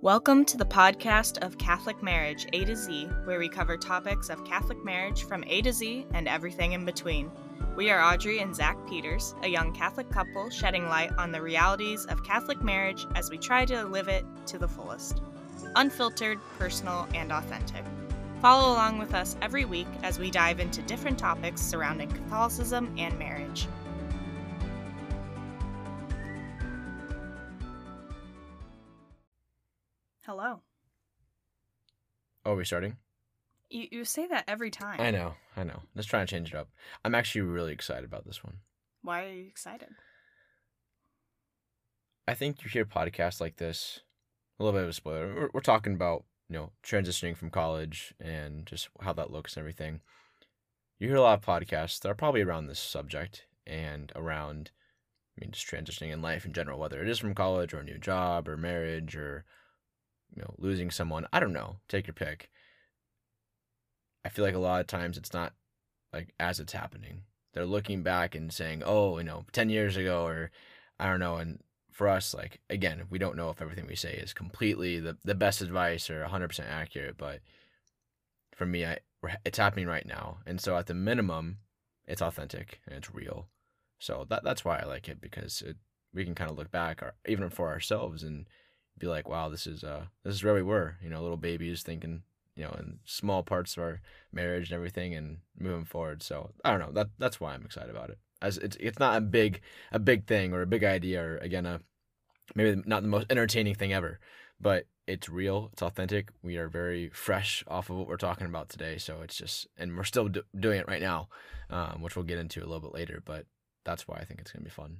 Welcome to the podcast of Catholic Marriage A to Z, where we cover topics of Catholic marriage from A to Z and everything in between. We are Audrey and Zach Peters, a young Catholic couple shedding light on the realities of Catholic marriage as we try to live it to the fullest. Unfiltered, personal, and authentic. Follow along with us every week as we dive into different topics surrounding Catholicism and marriage. Oh, are we starting? You, you say that every time. I know, I know. Let's try and change it up. I'm actually really excited about this one. Why are you excited? I think you hear podcasts like this, a little bit of a spoiler. We're, we're talking about, you know, transitioning from college and just how that looks and everything. You hear a lot of podcasts that are probably around this subject and around, I mean, just transitioning in life in general, whether it is from college or a new job or marriage or, you know, losing someone. I don't know. Take your pick. I feel like a lot of times it's not like as it's happening. They're looking back and saying, "Oh, you know, 10 years ago or I don't know." And for us like again, we don't know if everything we say is completely the the best advice or 100% accurate, but for me, I it's happening right now. And so at the minimum, it's authentic and it's real. So that that's why I like it because it, we can kind of look back or even for ourselves and be like, "Wow, this is uh this is where we were, you know, little babies thinking you know, in small parts of our marriage and everything and moving forward. So I don't know. That that's why I'm excited about it. As it's it's not a big a big thing or a big idea or again a maybe not the most entertaining thing ever, but it's real, it's authentic. We are very fresh off of what we're talking about today, so it's just and we're still do, doing it right now, um, which we'll get into a little bit later. But that's why I think it's gonna be fun.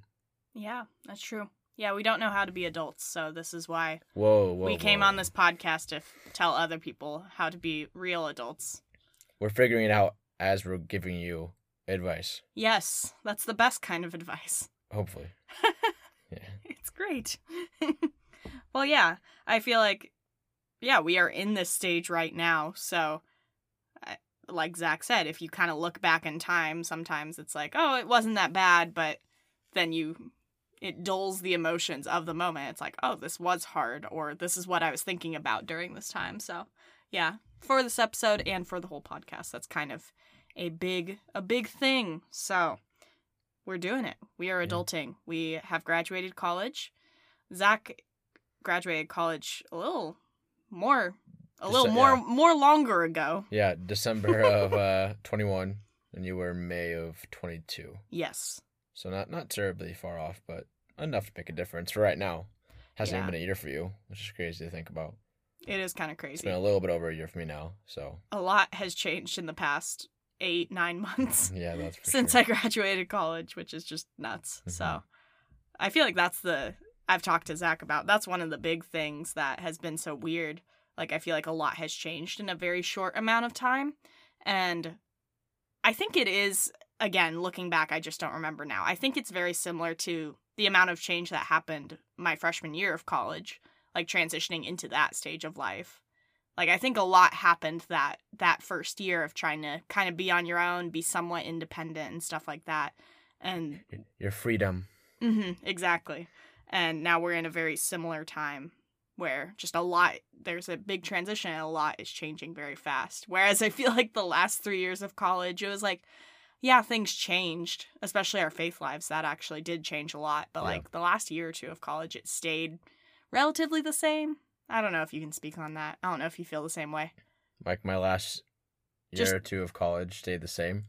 Yeah, that's true. Yeah, we don't know how to be adults, so this is why Whoa, whoa! we came whoa. on this podcast to f- tell other people how to be real adults. We're figuring it out as we're giving you advice. Yes, that's the best kind of advice. Hopefully, yeah. It's great. well, yeah, I feel like, yeah, we are in this stage right now. So, I- like Zach said, if you kind of look back in time, sometimes it's like, oh, it wasn't that bad, but then you, it dulls the emotions of the moment. It's like, oh, this was hard, or this is what I was thinking about during this time. So, yeah, for this episode and for the whole podcast, that's kind of a big, a big thing. So, we're doing it. We are Yeah. adulting. We have graduated college. Zach graduated college a little more, a Just little more, yeah. more longer ago. Yeah, December of uh, 21, and you were May of 22. Yes. So not not terribly far off, but enough to make a difference for right now. Hasn't Yeah. even been a year for you, which is crazy to think about. It is kind of crazy It's been a little bit over a year for me now, so A lot has changed in the past eight, nine months yeah, that's since sure. I graduated college, which is just nuts. Mhm. So I feel like that's the, I've talked to Zach about, that's one of the big things that has been so weird. Like, I feel like a lot has changed in a very short amount of time. And I think it is, again, looking back, I just don't remember now. I think it's very similar to the amount of change that happened my freshman year of college, like transitioning into that stage of life. Like I think a lot happened that that first year of trying to kind of be on your own, be somewhat independent and stuff like that. And Your freedom. hmm exactly. And now we're in a very similar time where just a lot there's a big transition and a lot is changing very fast. Whereas I feel like the last 3 years of college it was like yeah, things changed, especially our faith lives that actually did change a lot, but Yeah. like the last year or two of college it stayed relatively the same. I don't know if you can speak on that. I don't know if you feel the same way. Like my last year Just- or two of college stayed the same.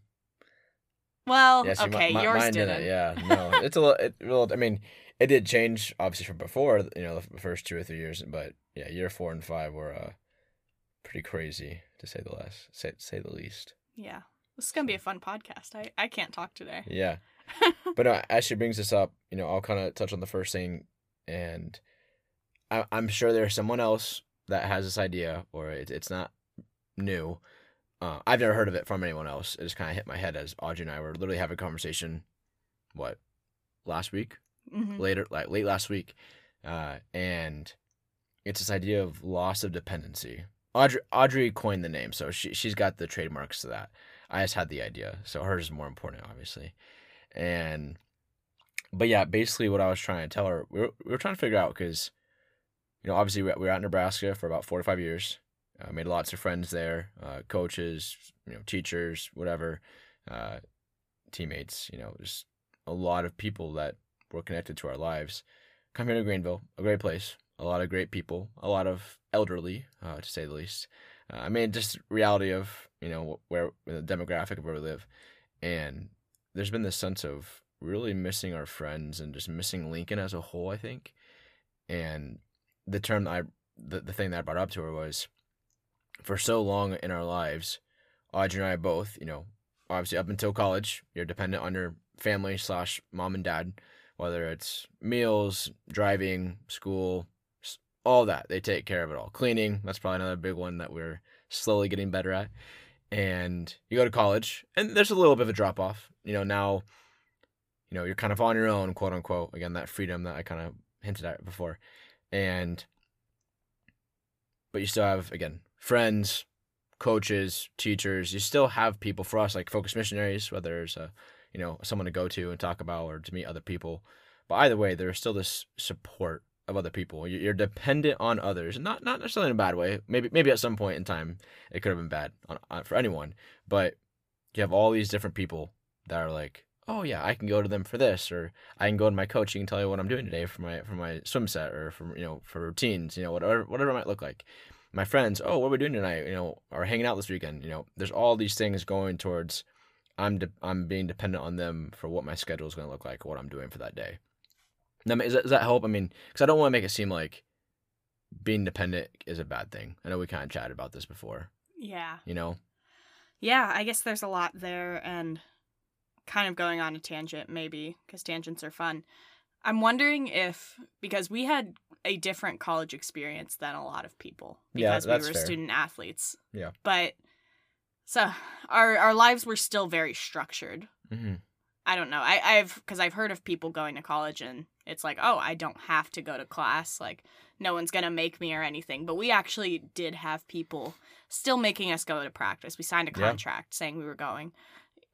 Well, Yeah, see, okay, mi- yours mine didn't. Yeah, no, it's a little. It, well, I mean, it did change obviously from before. You know, the first two or three years, but yeah, year four and five were uh, pretty crazy to say the less, say say the least. Yeah. This is going to be a fun podcast. I, I can't talk today. Yeah. but no, as she brings this up, you know, I'll kind of touch on the first thing, and I, I'm sure there's someone else that has this idea, or it, it's not new. Uh, I've never heard of it from anyone else. It just kind of hit my head as Audrey and I were literally having a conversation. What, last week? hmm Later, like late last week, uh, and it's this idea of loss of dependency. Audrey Audrey coined the name, so she she's got the trademarks to that. I just had the idea, so hers is more important, obviously. And, but yeah, basically what I was trying to tell her, we were, we were trying to figure out because, you know, obviously we we were at Nebraska for about four to five years. Uh, made lots of friends there, uh, coaches, you know, teachers, whatever, uh, teammates. You know, just a lot of people that were connected to our lives. Come here to Greenville, a great place, a lot of great people, a lot of elderly, uh, to say the least. Uh, I mean, just reality of you know where the demographic of where we live, and there's been this sense of really missing our friends and just missing Lincoln as a whole. I think, and the term I the, the thing that I brought up to her was for so long in our lives, Audrey and I both, you know, obviously up until college, you're dependent on your family slash mom and dad, whether it's meals, driving, school, all that. They take care of it all. Cleaning, that's probably another big one that we're slowly getting better at. And you go to college, and there's a little bit of a drop off. You know, now, you know, you're kind of on your own, quote unquote. Again, that freedom that I kind of hinted at before. And, but you still have, again, friends, coaches, teachers. You still have people for us, like focus missionaries, whether it's a, you know, someone to go to and talk about or to meet other people. But either way, there's still this support of other people. You're dependent on others, not not necessarily in a bad way. Maybe maybe at some point in time it could have been bad on, on, for anyone, but you have all these different people that are like, oh yeah, I can go to them for this, or I can go to my coach. He can tell you what I'm doing today for my for my swim set or for you know for routines, you know whatever whatever it might look like. My friends, oh, what are we doing tonight? You know, or hanging out this weekend. You know, there's all these things going towards. I'm de- I'm being dependent on them for what my schedule is going to look like, what I'm doing for that day. Does that, does that help? I mean, because I don't want to make it seem like being dependent is a bad thing. I know we kind of chatted about this before. Yeah. You know. Yeah, I guess there's a lot there, and kind of going on a tangent, maybe because tangents are fun. I'm wondering if because we had a different college experience than a lot of people because yeah, we were fair. student athletes. Yeah. But so our our lives were still very structured. Mm-hmm. I don't know. I, I've because I've heard of people going to college and it's like, oh, I don't have to go to class. Like no one's gonna make me or anything. But we actually did have people still making us go to practice. We signed a Yeah. contract saying we were going.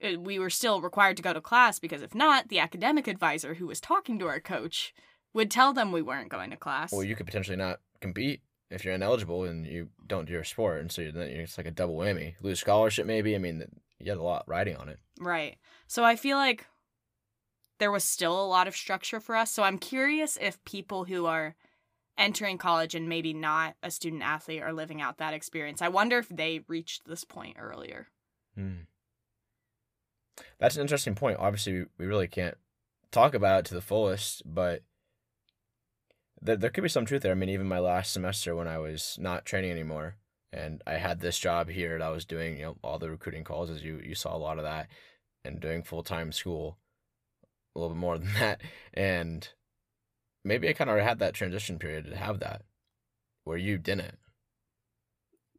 Uh, We were still required to go to class because if not, the academic advisor who was talking to our coach would tell them we weren't going to class. Well, you could potentially not compete if you're ineligible and you don't do your sport, and so you're, it's like a double whammy. Lose scholarship, maybe. I mean, you had a lot riding on it. Right. So I feel like there was still a lot of structure for us. So I'm curious if people who are entering college and maybe not a student athlete are living out that experience. I wonder if they reached this point earlier. Hmm. That's an interesting point. Obviously, we- we really can't talk about it to the fullest, but there, there could be some truth there. I mean, even my last semester when I was not training anymore and I had this job here that I was doing, you know, all the recruiting calls, as you, you saw a lot of that, and doing full time school, a little bit more than that. And maybe I kind of had that transition period to have that where you didn't.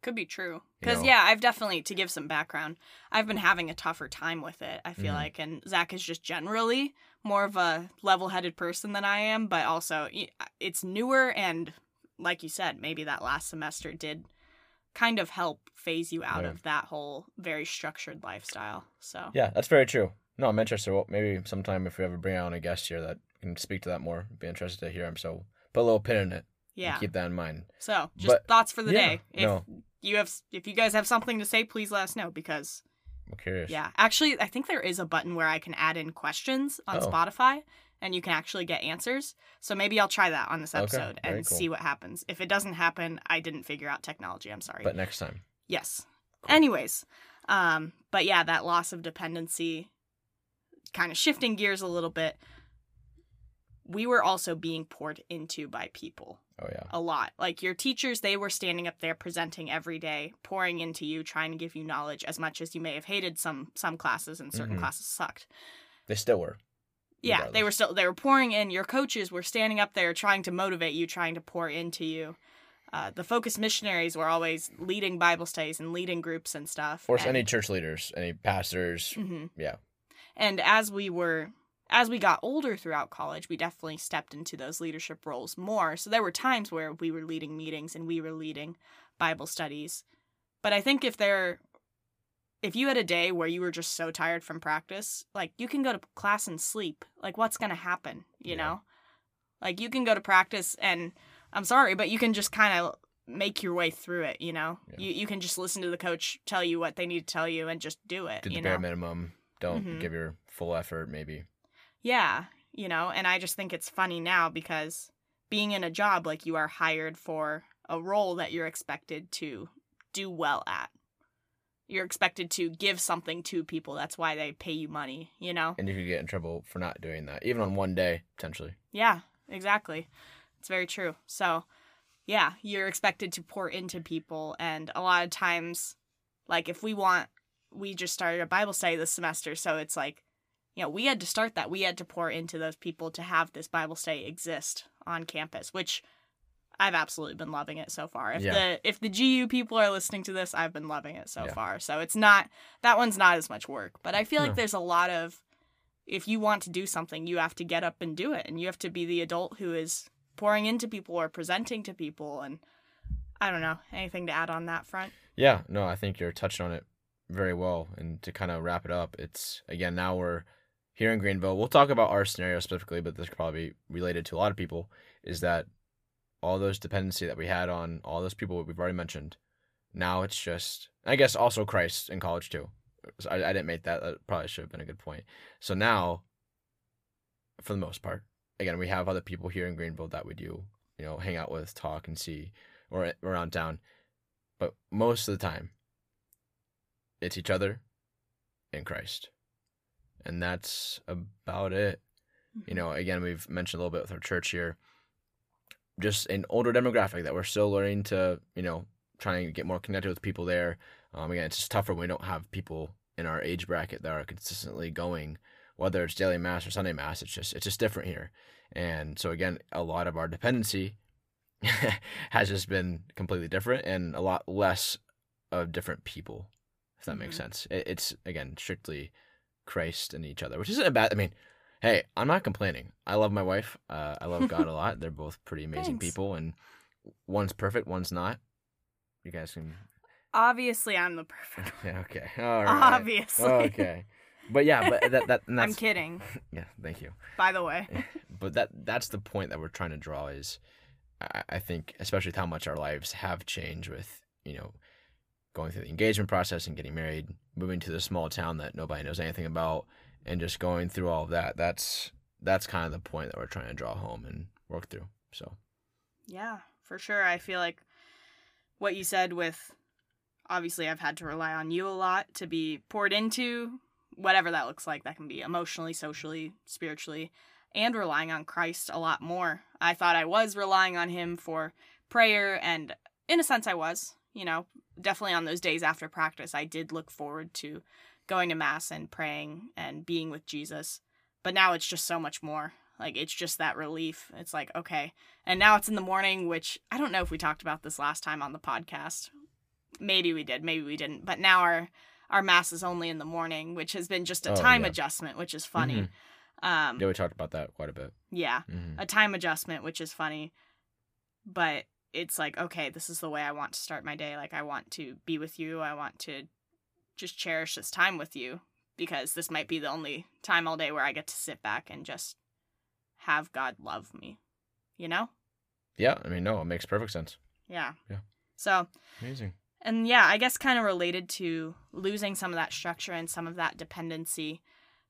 Could be true. You Because, know. yeah, I've definitely, to give some background, I've been having a tougher time with it, I feel Mhm. like. And Zach is just generally more of a level headed person than I am, but also it's newer. And like you said, maybe that last semester did kind of help phase you out Yeah. of that whole very structured lifestyle. So, Yeah, that's very true. No, I'm interested. Well, maybe sometime if we ever bring on a guest here that can speak to that more, be interested to hear him. So put a little pin in it. yeah. keep that in mind. So, just But- thoughts for the yeah, day. If no. you have, if you guys have something to say, please let us know because I'm curious. Yeah, actually, I think there is a button where I can add in questions on Oh. Spotify and you can actually get answers. So maybe I'll try that on this episode very and cool. see what happens. If it doesn't happen, I didn't figure out technology. I'm sorry. But next time. yes. Cool. Anyways, um, but yeah, that loss of dependency, kind of shifting gears a little bit. We were also being poured into by people Oh yeah. a lot. Like your teachers, they were standing up there presenting every day, pouring into you, trying to give you knowledge as much as you may have hated some some classes and certain Mhm. classes sucked. They still were. Yeah, they were still they were pouring in. Your coaches were standing up there trying to motivate you, trying to pour into you. Uh, the focus missionaries were always leading Bible studies and leading groups and stuff. Or and, any church leaders, any pastors. Mhm. Yeah. And as we were as we got older throughout college, we definitely stepped into those leadership roles more. So there were times where we were leading meetings and we were leading Bible studies. But I think if there if you had a day where you were just so tired from practice, like you can go to class and sleep. Like what's going to happen, you Yeah. know? Like you can go to practice and I'm sorry, but you can just kind of make your way through it, you know? Yeah. You you can just listen to the coach tell you what they need to tell you and just do it, Do the you bare know? minimum. Don't Mhm. give your full effort, maybe. Yeah, you know, and I just think it's funny now because being in a job like you are hired for a role that you're expected to do well at. You're expected to give something to people. That's why they pay you money, you know? And you could get in trouble for not doing that, even on one day, potentially. Yeah, exactly. It's very true. So, yeah, you're expected to pour into people. And a lot of times, like, if we want, we just started a Bible study this semester. So it's like, you know, we had to start that. We had to pour into those people to have this Bible study exist on campus, which I've absolutely been loving it so far. If Yeah. the if the GU people are listening to this, I've been loving it so Yeah. far. So it's not that one's not as much work, but I feel like No. there's a lot of if you want to do something, you have to get up and do it, and you have to be the adult who is pouring into people or presenting to people. And I don't know anything to add on that front. Yeah, no, I think you're touching on it very well. And to kind of wrap it up, it's again now we're here in Greenville. We'll talk about our scenario specifically, but this could probably be related to a lot of people. Is that all those dependency that we had on all those people we've already mentioned? Now it's just, I guess, also Christ in college too. So I, I didn't make that. That probably should have been a good point. So now, for the most part, again, we have other people here in Greenville that we do, you know, hang out with, talk, and see, or around town but most of the time it's each other and Christ. And that's about it. You mm-hmm. know, again, we've mentioned a little bit with our church here, just an older demographic that we're still learning to, you know, trying to get more connected with people there. Um, again, it's just tougher when we don't have people in our age bracket that are consistently going, whether it's daily mass or Sunday mass. It's just it's just different here, and so again, a lot of our dependency has just been completely different and a lot less of different people, if that makes Mhm. sense. It, it's again strictly Christ and each other, which isn't a bad. I mean, hey, I'm not complaining. I love my wife. Uh, I love God a lot. They're both pretty amazing Thanks. people, and one's perfect, one's not. You guys can. Obviously, I'm the perfect. Yeah. Okay. All right. Obviously. Okay. But yeah, but that that I'm kidding. yeah. Thank you By the way. but that that's the point that we're trying to draw is I, I think especially with how much our lives have changed with you know going through the engagement process and getting married moving to the small town that nobody knows anything about and just going through all of that that's that's kind of the point that we're trying to draw home and work through so Yeah, for sure. I feel like what you said with obviously I've had to rely on you a lot to be poured into, whatever that looks like. That can be emotionally, socially, spiritually, and relying on Christ a lot more. I thought I was relying on him for prayer, and in a sense, I was. You know, definitely on those days after practice, I did look forward to going to Mass and praying and being with Jesus. But now it's just so much more. Like, it's just that relief. It's like, okay, and now it's in the morning, which I don't know if we talked about this last time on the podcast. Maybe we did, maybe we didn't. But now our our mass is only in the morning, which has been just a Oh, time yeah. adjustment, which is funny. Mhm. Um, yeah we talked about that quite a bit yeah, hmm a time adjustment, which is funny. But it's like, okay, this is the way I want to start my day. Like I want to be with you. I want to just cherish this time with you because this might be the only time all day where I get to sit back and just have God love me. You know? yeah i mean no it makes perfect sense Yeah. Yeah. So, amazing and yeah, I guess kind of related to losing some of that structure and some of that dependency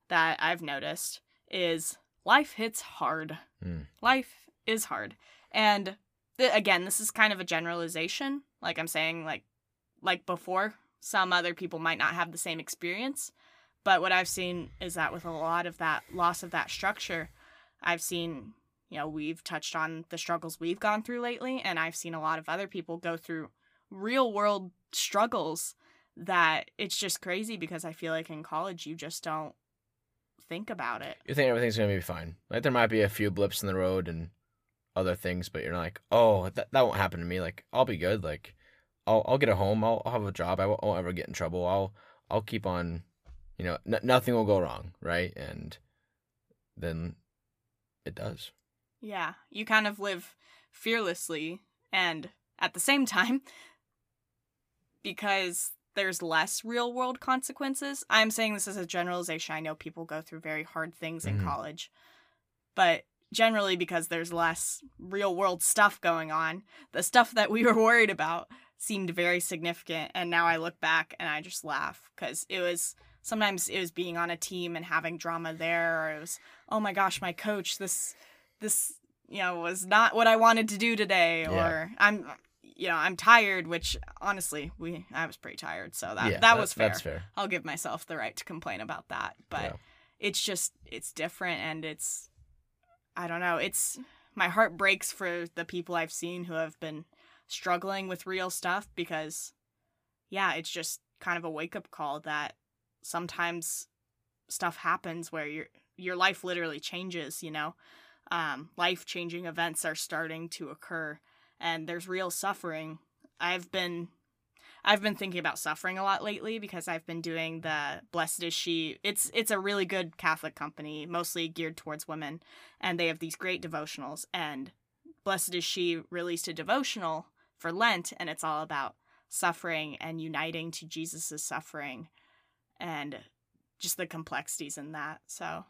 that I've noticed is life hits hard. Mm. Life is hard. And th- again, this is kind of a generalization. Like I'm saying like like before, some other people might not have the same experience, but what I've seen is that with a lot of that loss of that structure, I've seen, you know, we've touched on the struggles we've gone through lately and I've seen a lot of other people go through real world struggles that it's just crazy because I feel like in college you just don't think about it. you think everything's gonna be fine. Like there might be a few blips in the road and other things, but you're like, oh, that that won't happen to me. Like I'll be good. Like I'll I'll get a home. I'll, I'll have a job. I won't, I won't ever get in trouble. I'll I'll keep on. You know, n- nothing will go wrong, right? And then it does. Yeah, you kind of live fearlessly and at the same time because there's less real world consequences. I'm saying this as a generalization. I know people go through very hard things in Mhm. college, but generally because there's less real world stuff going on. The stuff that we were worried about seemed very significant and now I look back and I just laugh cuz it was sometimes it was being on a team and having drama there or it was oh my gosh my coach this this you know was not what I wanted to do today or I'm you know I'm tired which honestly we I was pretty tired so that yeah, that was fair. Fair. I'll give myself the right to complain about that but Yeah. it's just it's different and it's I don't know it's my heart breaks for the people I've seen who have been struggling with real stuff because yeah it's just kind of a wake up call that sometimes stuff happens where your your life literally changes you know? Um, life changing events are starting to occur and there's real suffering. I've been i've been thinking about suffering a lot lately because i've been doing the blessed is she. It's it's a really good catholic company mostly geared towards women and they have these great devotionals. And blessed is she released a devotional for lent and it's all about suffering and uniting to jesus' suffering and just the complexities in that so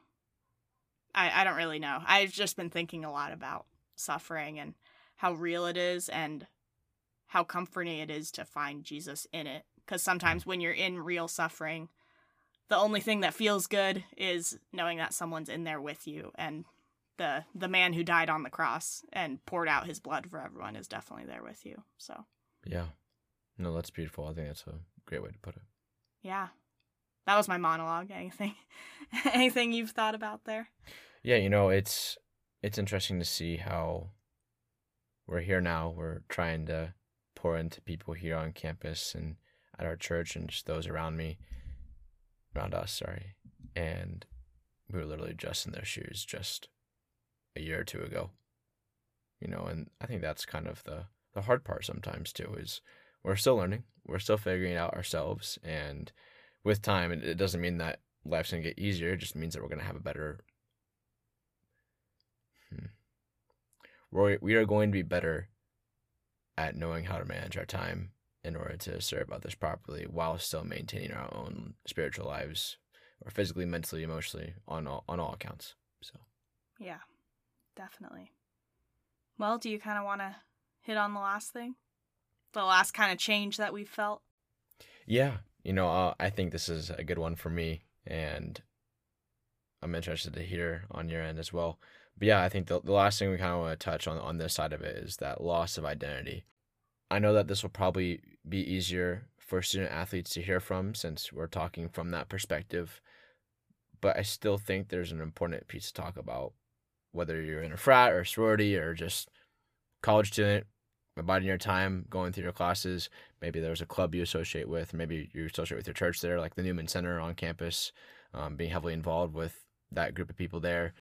I, I don't really know. I've just been thinking a lot about suffering and how real it is and how comforting it is to find Jesus in it. Because sometimes when you're in real suffering, the only thing that feels good is knowing that someone's in there with you. And the the man who died on the cross and poured out his blood for everyone is definitely there with you. So Yeah. No, that's beautiful. I think that's a great way to put it. yeah, that was my monologue. Anything, anything you've thought about there? Yeah, you know, it's it's interesting to see how we're here now. We're trying to pour into people here on campus and at our church and just those around me, around us, sorry. And we were literally just in their shoes just a year or two ago. You know, and I think that's kind of the the hard part sometimes too is we're still learning. We're still figuring it out ourselves and with time it, doesn't mean that life's to get easier, it just means that we're to have a better Hmm. We're, we are going to be better at knowing how to manage our time in order to serve others properly while still maintaining our own spiritual lives or physically, mentally, emotionally on all, on all accounts. So, Yeah, definitely. Well, do you kind of want to hit on the last thing? The last kind of change that we've felt? yeah, you know, uh, I think this is a good one for me and I'm interested to hear on your end as well. But yeah, I think the, the last thing we kind of want to touch on on this side of it is that loss of identity. I know that this will probably be easier for student athletes to hear from since we're talking from that perspective. But I still think there's an important piece to talk about, whether you're in a frat or a sorority or just college student, abiding your time, going through your classes. Maybe there's a club you associate with, maybe you associate with your church there, like the Newman Center on campus, um, being heavily involved with that group of people there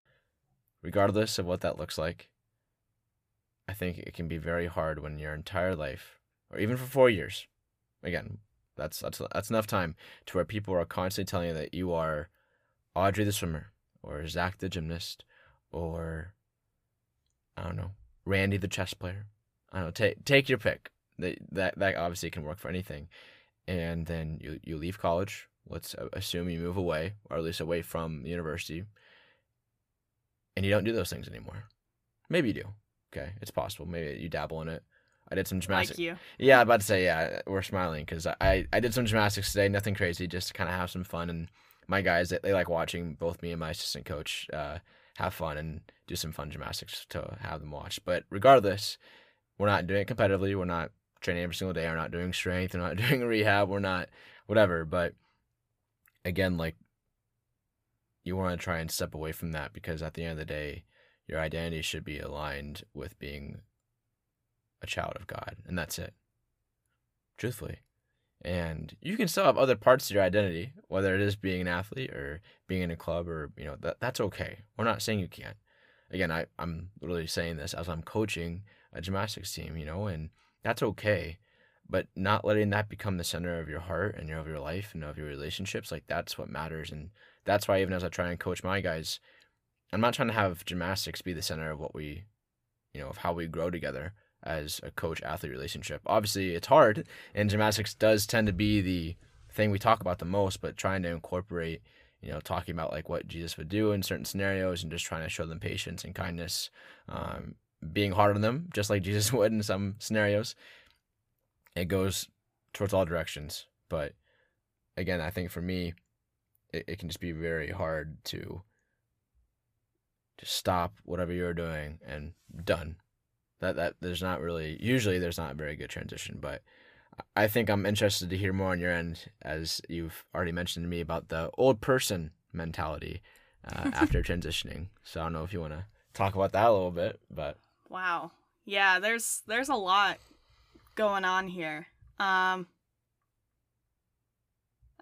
regardless of what that looks like, I think it can be very hard when your entire life, or even for four years, again, that's that's that's enough time to where people are constantly telling you that you are Audrey the swimmer, or Zach the gymnast, or I don't know, Randy the chess player. I don't know. Take take your pick. That that that obviously can work for anything, and then you you leave college. Let's assume you move away, or at least away from the university and you don't do those things anymore. Maybe you do. Okay, it's possible. Maybe you dabble in it. I did some gymnastics. Like you. Yeah, I'm about to say yeah. We're smiling because I I did some gymnastics today. Nothing crazy, just to kind of have some fun. And my guys they, they like watching both me and my assistant coach uh, have fun and do some fun gymnastics to have them watch. But regardless, we're not doing it competitively. We're not training every single day. We're not doing strength. We're not doing rehab. We're not whatever. But again, like you want to try and step away from that because at the end of the day, your identity should be aligned with being a child of God, and that's it. Truthfully. And you can still have other parts to your identity, whether it is being an athlete or being in a club or, you know, that that's okay. We're not saying you can't. Again, I, I'm literally saying this as I'm coaching a gymnastics team, you know, and that's okay. But not letting that become the center of your heart and of your life and of your relationships, like that's what matters. And that's why even as I try and coach my guys, I'm not trying to have gymnastics be the center of what we, you know, of how we grow together as a coach athlete relationship. Obviously, it's hard, and gymnastics does tend to be the thing we talk about the most, but trying to incorporate, you know, talking about like what Jesus would do in certain scenarios and just trying to show them patience and kindness, um, being hard on them, just like Jesus would in some scenarios. It goes towards all directions. But again, I think for me, it, it can just be very hard to just stop whatever you're doing and done. That that there's not really usually there's not a very good transition, but I think I'm interested to hear more on your end as you've already mentioned to me about the old person mentality uh, after transitioning. So I don't know if you want to talk about that a little bit, but wow, yeah, there's there's a lot going on here. Um,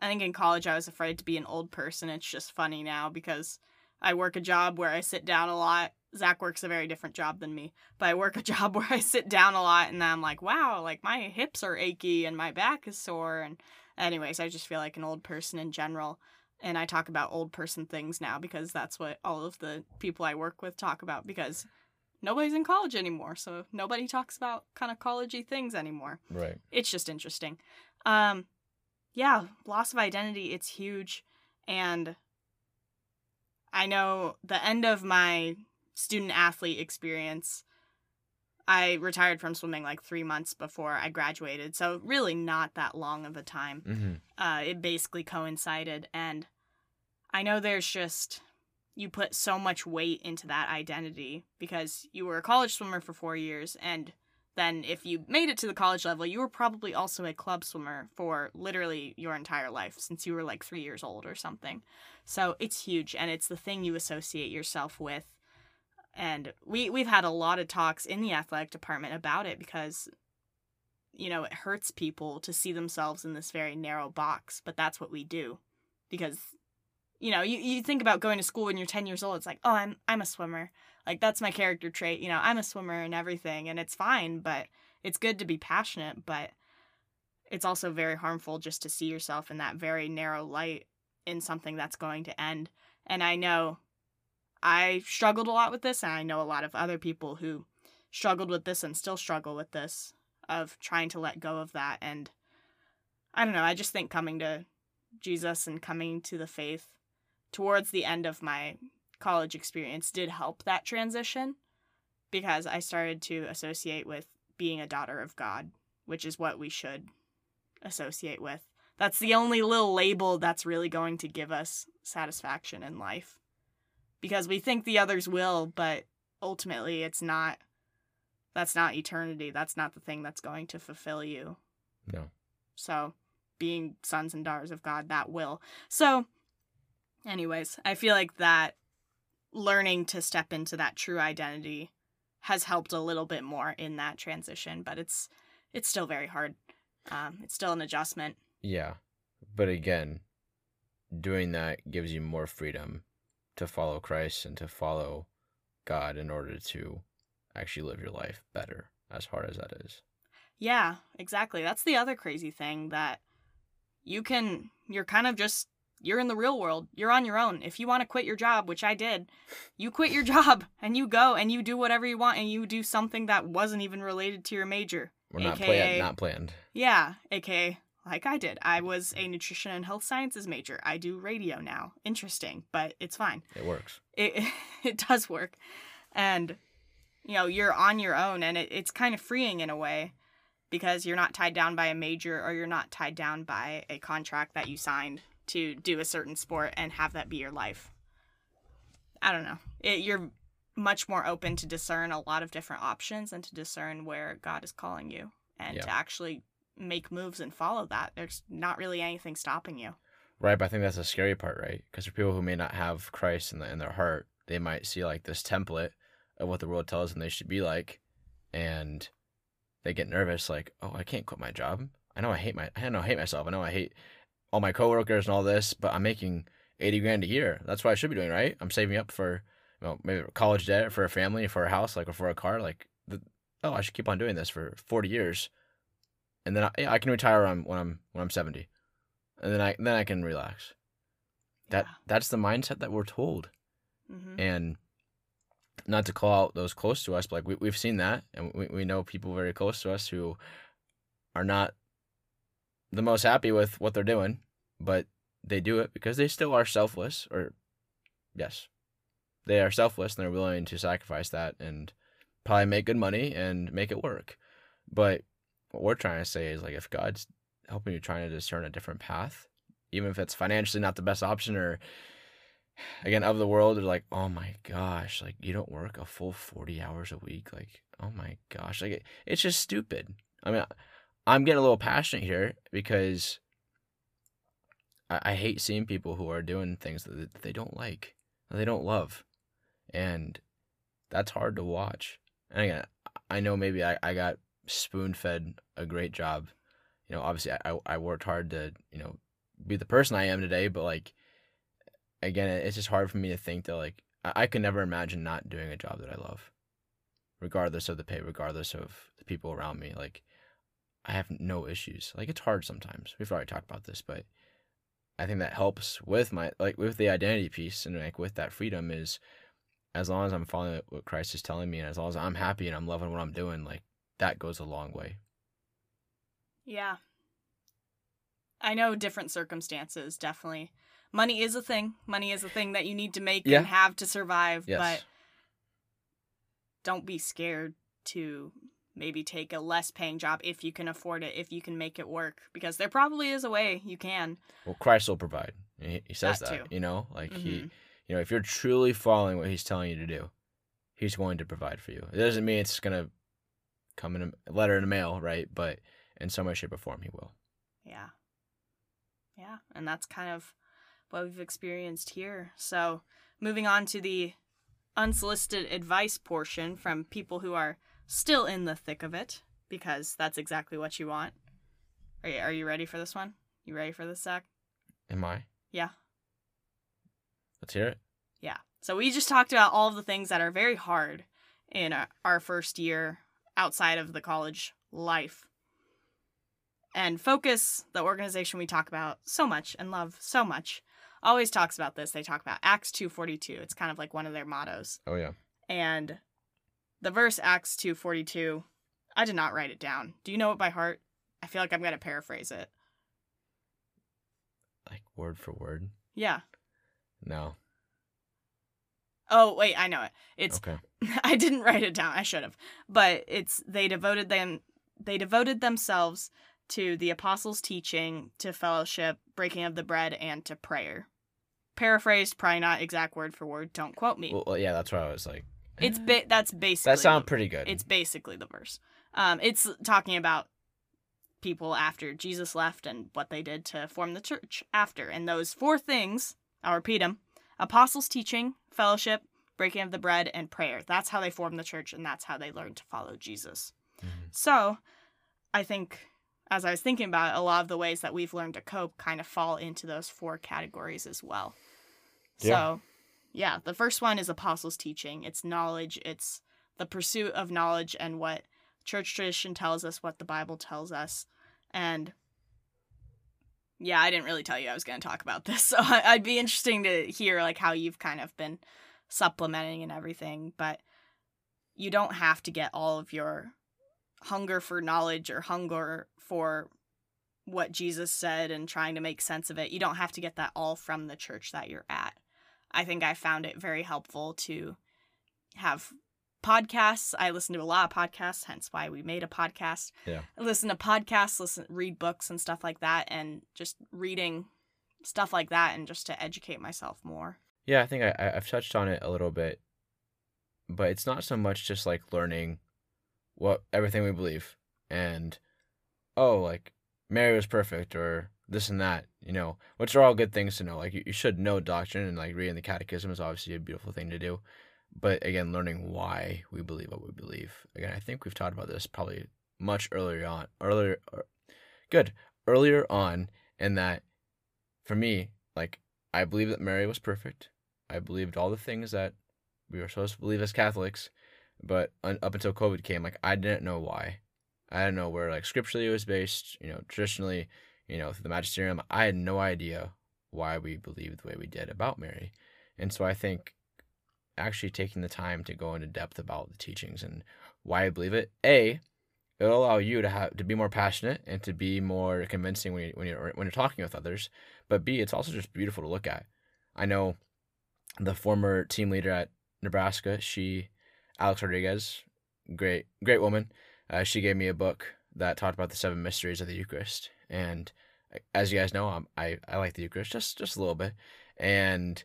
I think in college I was afraid to be an old person. It's just funny now because I work a job where I sit down a lot. Zach works a very different job than me, but I work a job where I sit down a lot and I'm like, wow, like my hips are achy and my back is sore. And, anyways, I just feel like an old person in general. And I talk about old person things now because that's what all of the people I work with talk about because nobody's in college anymore. So nobody talks about kind of collegey things anymore. right, It's just interesting. Um, yeah, loss of identity, it's huge. And I know the end of my student athlete experience, I retired from swimming like three months before I graduated. So, really, not that long of a time. hmm Uh, it basically coincided. And I know there's just, you put so much weight into that identity because you were a college swimmer for four years and then if you made it to the college level, you were probably also a club swimmer for literally your entire life since you were like three years old or something. So it's huge and it's the thing you associate yourself with. And we, we've had a lot of talks in the athletic department about it because, you know, it hurts people to see themselves in this very narrow box, but that's what we do. Because, you know, you, you think about going to school when you're 10 years old, it's like, oh, I'm, I'm a swimmer like that's my character trait you know i'm a swimmer and everything and it's fine but it's good to be passionate but it's also very harmful just to see yourself in that very narrow light in something that's going to end and i know i struggled a lot with this and i know a lot of other people who struggled with this and still struggle with this of trying to let go of that and i don't know i just think coming to jesus and coming to the faith towards the end of my college experience did help that transition because I started to associate with being a daughter of God, which is what we should associate with. That's the only little label that's really going to give us satisfaction in life. Because we think the others will, but ultimately it's not that's not eternity. That's not the thing that's going to fulfill you. No. So, being sons and daughters of God, that will. So, anyways, I feel like that learning to step into that true identity has helped a little bit more in that transition, but it's it's still very hard. Um, it's still an adjustment. Yeah. But again, doing that gives you more freedom to follow Christ and to follow God in order to actually live your life better, as hard as that is. Yeah, exactly. That's the other crazy thing that you can you're kind of just you're in the real world. You're on your own. If you want to quit your job, which I did, you quit your job and you go and you do whatever you want and you do something that wasn't even related to your major. We're not AKA planned. Not planned. Yeah, aka like I did. I was a nutrition and health sciences major. I do radio now. Interesting, but it's fine. It works. It it does work. And you know, you're on your own and it, it's kind of freeing in a way because you're not tied down by a major or you're not tied down by a contract that you signed to do a certain sport and have that be your life. I don't know. It, you're much more open to discern a lot of different options and to discern where God is calling you and Yeah. to actually make moves and follow that. There's not really anything stopping you. Right, but I think that's the scary part, right? Because for people who may not have Christ in, the, in their heart, they might see like this template of what the world tells them they should be like, and they get nervous, like, oh, I can't quit my job. I know I hate my, I know I hate myself. I know I hate all my coworkers and all this, but I'm making eighty grand a year. That's what I should be doing, right? I'm saving up for, you know, maybe college debt for a family, for a house, like, or for a car. Like, the, oh, I should keep on doing this for forty years, and then I, yeah, I can retire when I'm when I'm when I'm seventy. And then I then I can relax. That that's the mindset that we're told, hmm and not to call out those close to us, but like we we've seen that, and we we know people very close to us who are not the most happy with what they're doing, but they do it because they still are selfless, or yes, they are selfless and they're willing to sacrifice that and probably make good money and make it work. But what we're trying to say is like if God's helping you trying to discern a different path, even if it's financially not the best option or again of the world, they're like, oh my gosh, like you don't work a full forty hours a week, like oh my gosh, like it, it's just stupid. I mean, I'm getting a little passionate here because I, I hate seeing people who are doing things that they don't like, they don't love, and that's hard to watch. And again, I know maybe I, I got spoon fed a great job. You know, obviously I, I worked hard to, you know, be the person I am today, but like again, it's just hard for me to think that like I, I could never imagine not doing a job that I love. Regardless of the pay, regardless of the people around me. Like I have no issues. Like it's hard sometimes. We've already talked about this, but I think that helps with my like with the identity piece and like with that freedom is as long as I'm following what Christ is telling me and as long as I'm happy and I'm loving what I'm doing, like that goes a long way. Yeah. I know different circumstances, definitely. Money is a thing. Money is a thing that you need to make Yeah. and have to survive, Yes. but don't be scared to maybe take a less paying job if you can afford it, if you can make it work, because there probably is a way you can. well, Christ will provide. He, he says That that, you know, like he, Mhm. you know, if you're truly following what he's telling you to do, he's going to provide for you. It doesn't mean it's gonna come in a letter in the mail, right? But in some way, shape, or form, he will. Yeah. Yeah. And that's kind of what we've experienced here. So, moving on to the unsolicited advice portion from people who are still in the thick of it, because that's exactly what you want. Are you, are you ready for this one? You ready for this, Zach? Am I? Yeah. Let's hear it. Yeah. So, we just talked about all of the things that are very hard in our, our first year outside of the college life. And Focus, the organization we talk about so much and love so much, always talks about this. They talk about Acts 2:42. It's kind of like one of their mottos. Oh yeah. And the verse Acts 2:42, I did not write it down. Do you know it by heart? I feel like I'm going to paraphrase it. Like word for word. Yeah. No. Oh, wait, I know it. It's Okay. I didn't write it down. I should have. But it's they devoted them they devoted themselves to the apostles' teaching, to fellowship, breaking of the bread, and to prayer. Paraphrased, probably not exact word for word. Don't quote me. Well, yeah, that's what I was like. it's ba- that's basically That sounds pretty good. It's basically the verse. Um, it's talking about people after Jesus left and what they did to form the church after. And those four things, I'll repeat them apostles' teaching, fellowship, breaking of the bread, and prayer. That's how they formed the church, and that's how they learned to follow Jesus. Mhm. So I think, as I was thinking about it, a lot of the ways that we've learned to cope kind of fall into those four categories as well. Yeah. So, yeah, the first one is apostles' teaching. It's knowledge, it's the pursuit of knowledge and what church tradition tells us, what the Bible tells us. And yeah, I didn't really tell you I was going to talk about this. So I'd be interesting to hear like how you've kind of been supplementing and everything, but you don't have to get all of your hunger for knowledge or hunger for what Jesus said and trying to make sense of it. You don't have to get that all from the church that you're at. I think I found it very helpful to have podcasts. I listen to a lot of podcasts, hence why we made a podcast. Yeah. I listen to podcasts, listen read books and stuff like that and just reading stuff like that and just to educate myself more. Yeah, I think I, I've touched on it a little bit, but it's not so much just like learning what everything we believe and oh, like Mary was perfect or this and that, you know, which are all good things to know. Like you, you should know doctrine and like reading the catechism is obviously a beautiful thing to do. But again, learning why we believe what we believe. Again, I think we've talked about this probably much earlier on, earlier, or, good, earlier on, in that for me, like I believe that Mary was perfect. I believed all the things that we were supposed to believe as Catholics, but un- up until COVID came, like I didn't know why. I didn't know where like scripturally it was based. You know, traditionally, you know, through the magisterium, I had no idea why we believed the way we did about Mary, and so I think actually taking the time to go into depth about the teachings and why I believe it. A, it'll allow you to have to be more passionate and to be more convincing when you when you're when you're talking with others. But B, it's also just beautiful to look at. I know the former team leader at Nebraska, she Alex Rodriguez, great great woman. Uh, she gave me a book that talked about the seven mysteries of the Eucharist, and as you guys know, I'm, i I like the Eucharist just just a little bit, and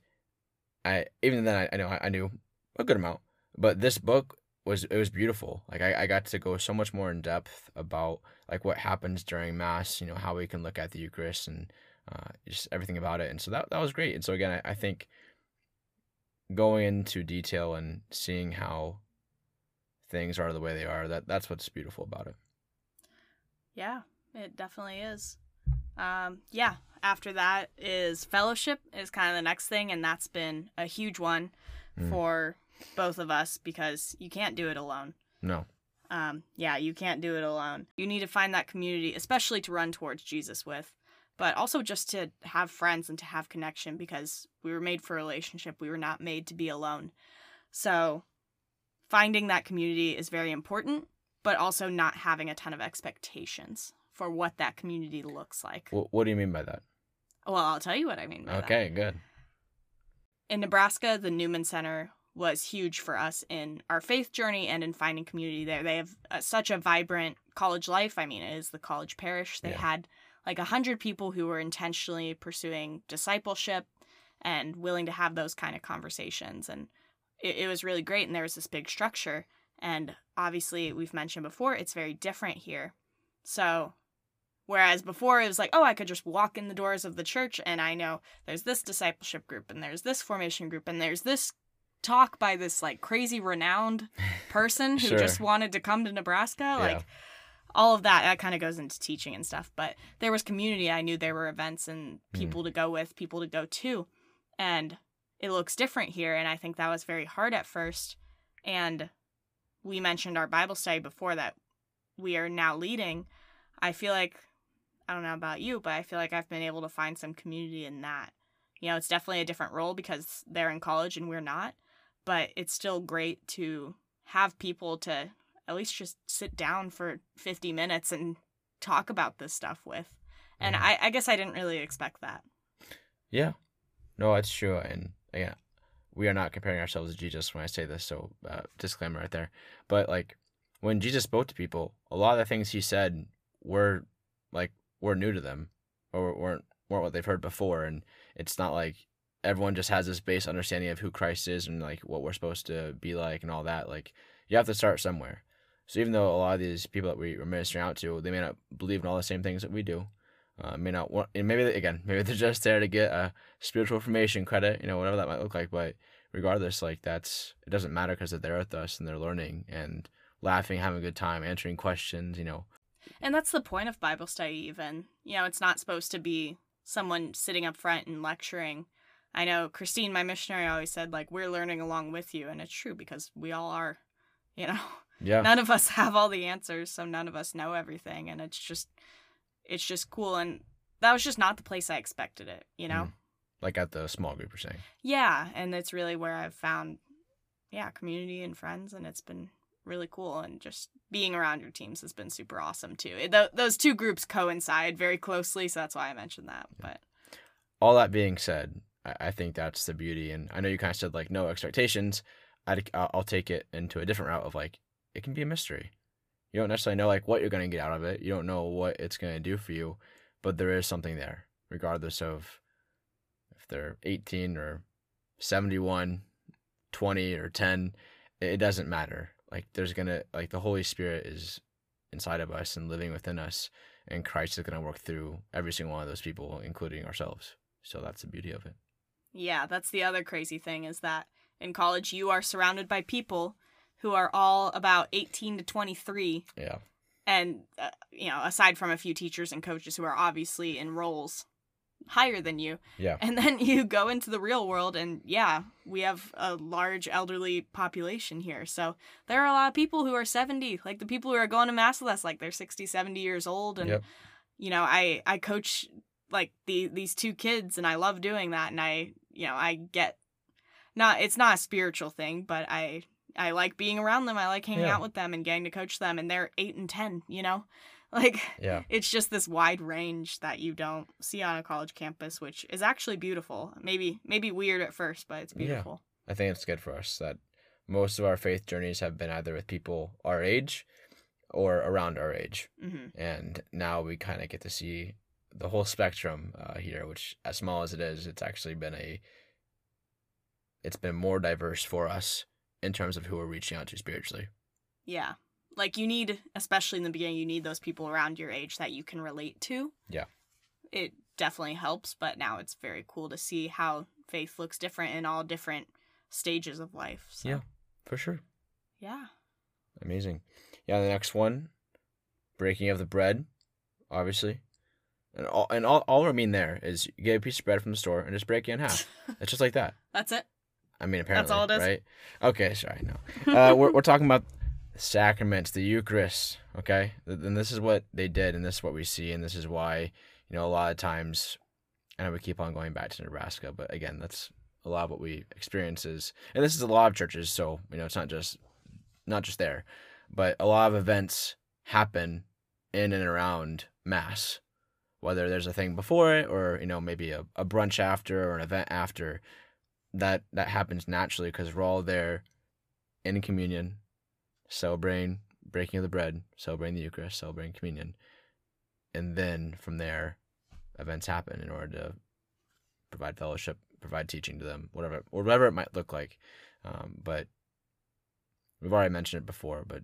I even then I, I know I knew a good amount, but this book was it was beautiful. Like I, I got to go so much more in depth about like what happens during mass, you know, how we can look at the Eucharist and uh, just everything about it. And so that that was great. And so again, I, I think going into detail and seeing how things are the way they are, that that's what's beautiful about it. Yeah, it definitely is. Um, yeah, after that is fellowship is kind of the next thing, and that's been a huge one mm. for both of us because you can't do it alone. No. Um, yeah, you can't do it alone. You need to find that community, especially to run towards Jesus with, but also just to have friends and to have connection because we were made for a relationship. We were not made to be alone. So, finding that community is very important, but also not having a ton of expectations for what that community looks like. What, what do you mean by that? Well, I'll tell you what I mean okay, that. good. In Nebraska, the Newman Center was huge for us in our faith journey and in finding community there. They have uh, such a vibrant college life. I mean, it is the college parish. They yeah. had like a hundred people who were intentionally pursuing discipleship and willing to have those kind of conversations. And it, it was really great. And there was this big structure. And obviously, we've mentioned before, it's very different here. So, whereas before it was like, oh, I could just walk in the doors of the church and I know there's this discipleship group and there's this formation group and there's this talk by this like crazy renowned person who sure. just wanted to come to Nebraska. Yeah. Like all of that, that kind of goes into teaching and stuff. But there was community. I knew there were events and hmm. people mm. to go with, people to go to. And it looks different here. And I think that was very hard at first. And we mentioned our Bible study before that we are now leading. I feel like, I don't know about you, but I feel like I've been able to find some community in that. You know, it's definitely a different role because they're in college and we're not but it's still great to have people to at least just sit down for 50 minutes and talk about this stuff with. And I, I guess I didn't really expect that. Yeah. No, it's true. And again, we are not comparing ourselves to Jesus when I say this, so uh, disclaimer right there. But like when Jesus spoke to people, a lot of the things he said were like were new to them or weren't weren't what they've heard before and it's not like everyone just has this base understanding of who Christ is and like what we're supposed to be like and all that. Like you have to start somewhere. So even though a lot of these people that we are ministering out to, they may not believe in all the same things that we do. Uh, may not want, and maybe they, again, maybe they're just there to get a spiritual formation credit, you know, whatever that might look like. But regardless, like that's it doesn't matter because they're there with us and they're learning and laughing, having a good time, answering questions, you know. And that's the point of Bible study. Even you know, it's not supposed to be someone sitting up front and lecturing. I know Christine, my missionary, always said like we're learning along with you, and it's true because we all are. You know, yeah. None of us have all the answers, so none of us know everything, and it's just, it's just cool. And that was just not the place I expected it. You know, mm. like at the small group, you're saying. Yeah, and it's really where I've found, yeah, community and friends, and it's been really cool and just being around your teams has been super awesome too. It, th- those two groups coincide very closely, so that's why I mentioned that. But all that being said, I, think that's the beauty. And I know you kind of said like no expectations. I'd, I'll take it into a different route of like it can be a mystery. You don't necessarily know like what you're going to get out of it. You don't know what it's going to do for you, but there is something there, regardless of if they're 18 or 71, 20 or 10. It doesn't matter. Like there's gonna like the Holy Spirit is inside of us and living within us, and Christ is gonna work through every single one of those people, including ourselves. So that's the beauty of it. Yeah, that's the other crazy thing is that in college you are surrounded by people who are all about 18 to 23. Yeah. And uh, you know, aside from a few teachers and coaches who are obviously in roles higher than you. Yeah. And then you go into the real world and yeah, we have a large elderly population here. So there are a lot of people who are 70, like the people who are going to mass with us like they're 60, 70 years old and yep. you know, I I coach like the these two kids and I love doing that and I you know, I get not it's not a spiritual thing, but I I like being around them. I like hanging Yeah. out with them and getting to coach them. And they're eight and 10, you know? Like, Yeah. it's just this wide range that you don't see on a college campus, which is actually beautiful. Maybe, maybe weird at first, but it's Yeah. beautiful. I think it's good for us that most of our faith journeys have been either with people our age or around our age. hmm And now we kind of get to see the whole spectrum uh, here, which, as small as it is, it's actually been a. It's been more diverse for us in terms of who we're reaching out to spiritually. Yeah. Like you need, especially in the beginning, you need those people around your age that you can relate to. Yeah. It definitely helps, but now it's very cool to see how faith looks different in all different stages of life. So, Yeah. For sure. Yeah. Amazing. Yeah, the next one, breaking of the bread, obviously. And all and all, all I mean there is you get a piece of bread from the store and just break it in half. it's just like that. That's it. I mean, apparently, That's all it is? right? Okay, sorry, no. Uh, we're we're talking about sacraments, the Eucharist. Okay, and this is what they did, and this is what we see, and this is why you know a lot of times, and I we keep on going back to Nebraska, but again, that's a lot of what we experience is, and this is a lot of churches, so you know it's not just not just there, but a lot of events happen in and around mass whether there's a thing before it or you know maybe a, a brunch after or an event after that that happens naturally because we're all there in communion celebrating breaking of the bread celebrating the eucharist celebrating communion. And then from there events happen in order to provide fellowship provide teaching to them whatever or whatever it might look like. Um, but we've already mentioned it before but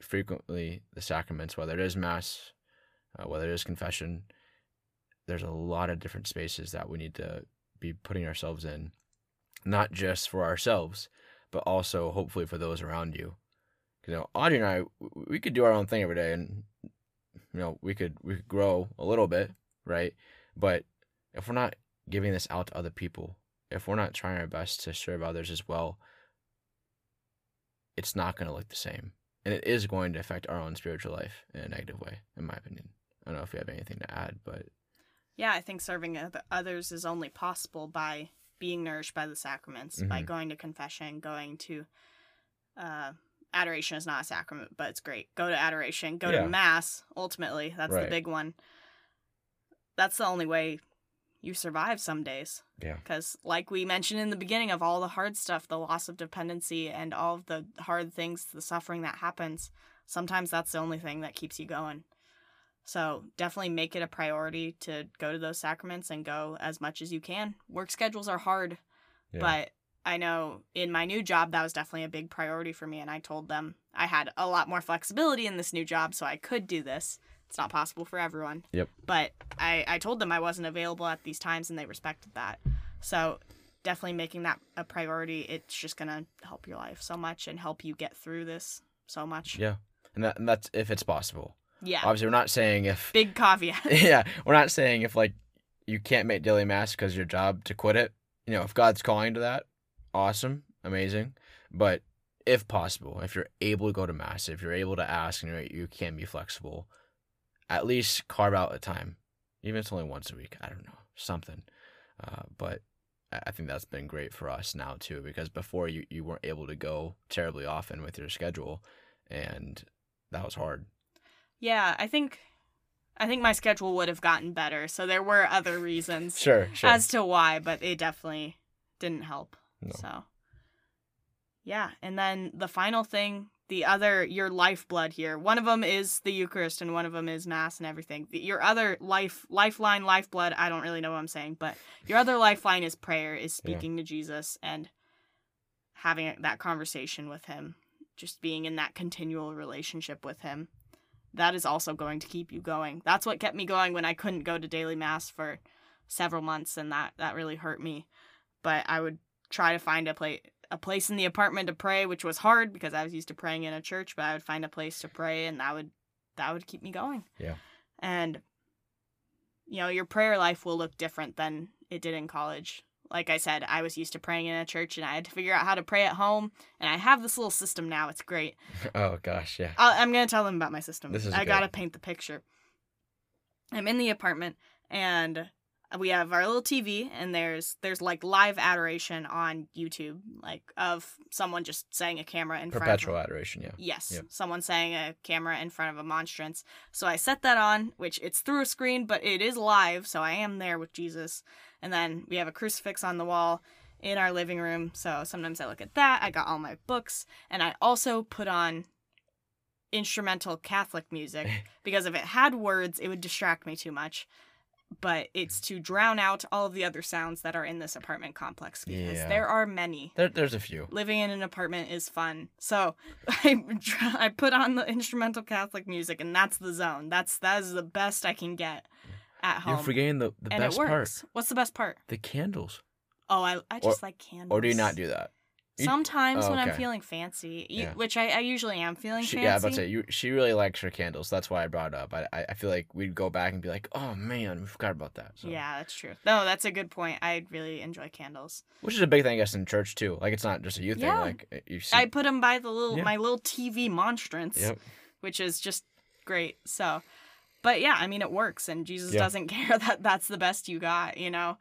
frequently the sacraments whether it is mass uh, whether it is confession there's a lot of different spaces that we need to be putting ourselves in not just for ourselves but also hopefully for those around you you know audrey and I, we could do our own thing every day and you know we could we could grow a little bit right? But if we're not giving this out to other people if we're not trying our best to serve others as well it's not going to look the same. And it is going to affect our own spiritual life in a negative way in my opinion. I don't know if you have anything to add but Yeah, I think serving others is only possible by being nourished by the sacraments, by Mhm. going to confession, going to uh, adoration is not a sacrament, but it's great. Go to adoration, go Yeah. to mass. Ultimately, that's the big one. That's the only way you survive some days. Yeah. Because, like we mentioned in the beginning, of all the hard stuff, the loss of dependency, and all of the hard things, the suffering that happens, sometimes that's the only thing that keeps you going. So definitely make it a priority to go to those sacraments and go as much as you can. Work schedules are hard, Yeah. but I know in my new job that was definitely a big priority for me and I told them I had a lot more flexibility in this new job so I could do this. It's not possible for everyone. Yep. But I I told them I wasn't available at these times and they respected that. So definitely making that a priority, it's just going to help your life so much and help you get through this so much. Yeah. and that and that's if it's possible Yeah. obviously we're not saying if Big caveat. yeah we're not saying if like you can't make daily mass because your job to quit it you know if god's calling to that awesome amazing but if possible if you're able to go to mass if you're able to ask and you're, you can be flexible at least carve out a time even if it's only once a week i don't know something uh, but I I think that's been great for us now too because before you, you weren't able to go terribly often with your schedule and that was hard Yeah, I think I think my schedule would have gotten better. So there were other reasons sure sure as to why, but it definitely didn't help. No. So Yeah, and then the final thing, the other your lifeblood here. One of them is the Eucharist and one of them is mass and everything. Your other life lifeline lifeblood, I don't really know what I'm saying, but your other lifeline is prayer, is Yeah. speaking to Jesus and having that conversation with him, just being in that continual relationship with him that is also going to keep you going. That's what kept me going when I couldn't go to daily mass for several months and that that really hurt me. But I would try to find a place a place in the apartment to pray, which was hard because I was used to praying in a church, but I would find a place to pray and that would that would keep me going. Yeah. And you know, your prayer life will look different than it did in college. Like I said, I was used to praying in a church and I had to figure out how to pray at home. And I have this little system now. It's great. oh gosh yeah I'll, I'm gonna tell them about my system. This is I good. gotta paint the picture. I'm in the apartment and we have our little TV and there's there's like live adoration on YouTube, like of someone just saying a camera in Perpetual front of adoration, yeah. Yes, Yep. someone saying a camera in front of a monstrance. So I set that on, which it's through a screen, but it is live, so I am there with Jesus. And then we have a crucifix on the wall in our living room, so sometimes I look at that. I got all my books, and I also put on instrumental Catholic music because if it had words, it would distract me too much. But it's to drown out all of the other sounds that are in this apartment complex because Yeah. there are many There, there's a few. living in an apartment is fun. So I I put on the instrumental Catholic music, and that's the zone. That's that is the best I can get at home. You're forgetting the, the and best part. What's the best part? The candles. Oh, I I just like candles. Or do you not do that? Sometimes Oh, when I'm feeling fancy, Yeah. which I, I usually am feeling She, fancy. yeah, I was about to say you. She really likes her candles. That's why I brought it up. I, I I feel like we'd go back and be like, oh man, we forgot about that. So. Yeah, that's true. No, that's a good point. I really enjoy candles. Which is a big thing, I guess, in church too. Like it's not just a youth Yeah. thing. Like uh, you see. I put them by the little Yeah. my little TV monstrance. Yep. which is just great. So, but yeah, I mean, it works, and Jesus Yeah. doesn't care that that's the best you got. You know,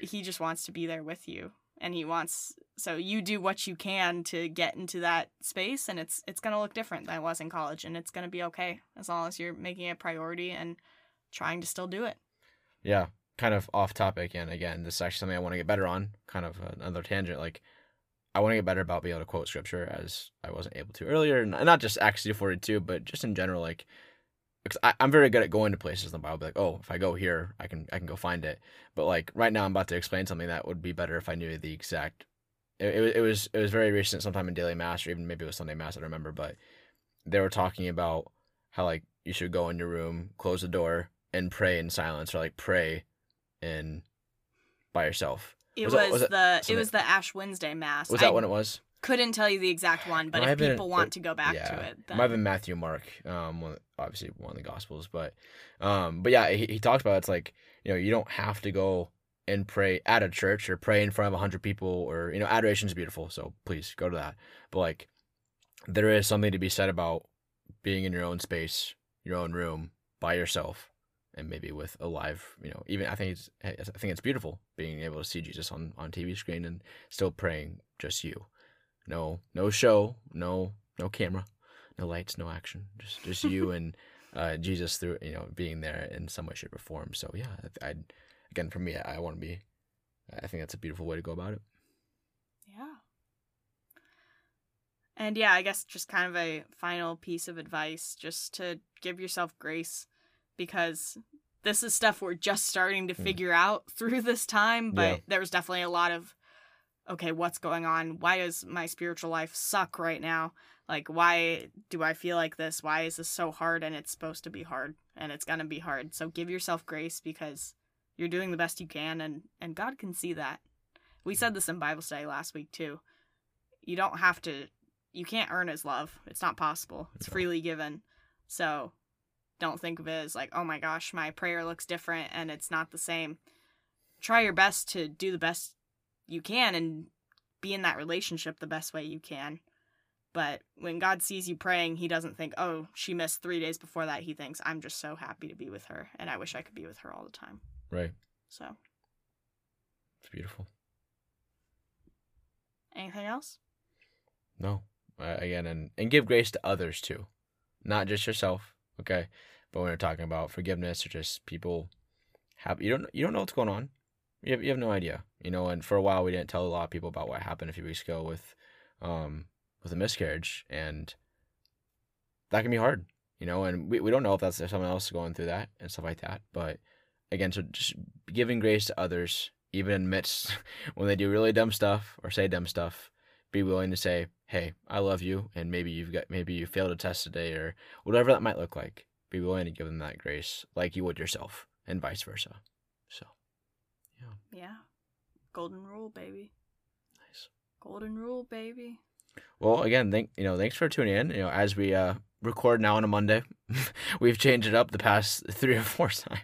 He just wants to be there with you, and He wants. So you do what you can to get into that space, and it's it's gonna look different than it was in college, and it's gonna be okay as long as you're making it a priority and trying to still do it. Yeah. Kind of off topic, and again, this is actually something I want to get better on. Kind of another tangent. Like I want to get better about being able to quote scripture as I wasn't able to earlier, and not just Acts two forty two, but just in general, like. Because I, I'm very good at going to places in the Bible, be like, oh, if I go here, I can I can go find it. But like right now, I'm about to explain something that would be better if I knew the exact. It, it, was- it was it was very recent, sometime in daily mass, or even maybe it was Sunday mass. I don't remember, but they were talking about how like you should go in your room, close the door, and pray in silence, or like pray in by yourself. It Was was, that- was the it was the Ash Wednesday mass. Was that I when it was? Couldn't tell you the exact one, but if been- people want to go back yeah, to it, It then might have been Matthew, Mark, um, one, obviously one of the Gospels, but, um, but yeah, he, he talked about it's like you know you don't have to go and pray at a church or pray in front of a hundred people or you know adoration is beautiful, so please go to that. But like, there is something to be said about being in your own space, your own room, by yourself, and maybe with a live, you know, even I think it's I think it's beautiful being able to see Jesus on on TV screen and still praying just you. No, no show, no, no camera, no lights, no action. Just, just you and uh, Jesus through, you know, being there in some way, shape, or form. So yeah, I, I again for me, I, want to be. I think that's a beautiful way to go about it. Yeah. And yeah, I guess just kind of a final piece of advice just to give yourself grace because this is stuff we're just starting to Mm. figure out through this time, but Yeah. there was definitely a lot of okay, what's going on? Why does my spiritual life suck right now? Like why do I feel like this? Why is this so hard and it's supposed to be hard and it's going to be hard. So give yourself grace because you're doing the best you can and and God can see that. We said this in Bible study last week too. You don't have to you can't earn his love. It's not possible. It's freely given. So don't think of it as like, oh my gosh, my prayer looks different and it's not the same. Try your best to do the best you can and be in that relationship the best way you can. But when God sees you praying, he doesn't think, oh, she missed three days before that. He thinks, I'm just so happy to be with her and I wish I could be with her all the time. Right. So, It's beautiful. anything else? No, uh, again, and and give grace to others too, not just yourself. Okay, but when we're talking about forgiveness or just people have you don't you don't know what's going on. You have, you have no idea, you know. And for a while, we didn't tell a lot of people about what happened a few weeks ago with, um, with a miscarriage, and that can be hard, you know. And we, we don't know if that's someone else going through that and stuff like that. But again, so just giving grace to others, even in midst when they do really dumb stuff or say dumb stuff, be willing to say, "Hey, I love you," and maybe you've got maybe you failed a test today or whatever that might look like. Be willing to give them that grace, like you would yourself, and vice versa. So, Yeah. Golden rule, baby. nice. Golden rule, baby. Well, again, thank you know, thanks for tuning in. You know, as we uh record now on a Monday, we've changed it up the past three or four times.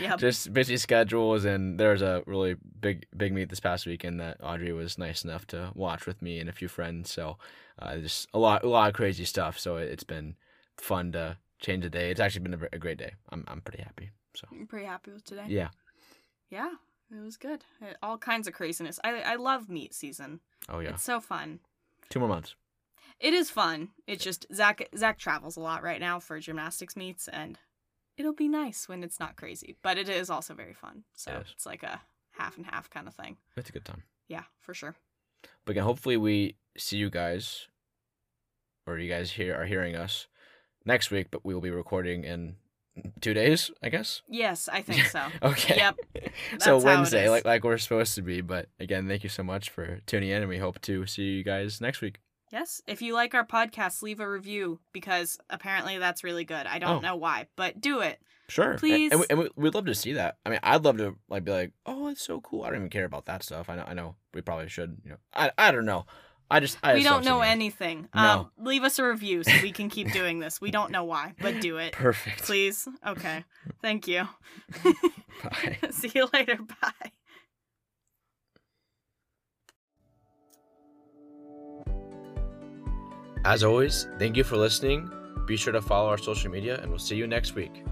Yep. Just busy schedules, and there was a really big big meet this past weekend that Audrey was nice enough to watch with me and a few friends. So, uh, just a lot a lot of crazy stuff. So it, it's been fun to change the day. It's actually been a, a great day. I'm I'm pretty happy. So I'm pretty happy with today. yeah, Yeah, it was good. Uh, All kinds of craziness. I I love meet season. Oh yeah, It's so fun. two more months. It is fun. It's just Zach Zach travels a lot right now for gymnastics meets and it'll be nice when it's not crazy. But it is also very fun. So Yes. it's like a half and half kind of thing. It's a good time. Yeah, for sure. But again, hopefully we see you guys, or you guys here are hearing us next week. But we will be recording in two days, I guess. Yes, I think so. Okay. Yep. so Wednesday, like like we're supposed to be. But again, thank you so much for tuning in, and we hope to see you guys next week. Yes, if you like our podcast, leave a review because apparently that's really good. I don't Oh. know why, but do it. Sure. Please. And, we, and we, we'd love to see that. I mean, I'd love to like be like, oh, it's so cool. I don't even care about that stuff. I know. I know. We probably should. You know. I I don't know. I just I we just don't know seeing it. anything. No. Um, leave us a review so we can keep doing this. We don't know why, but do it. Perfect. Please. Okay. Thank you. Bye. See you later. Bye. As always, thank you for listening. Be sure to follow our social media, and we'll see you next week.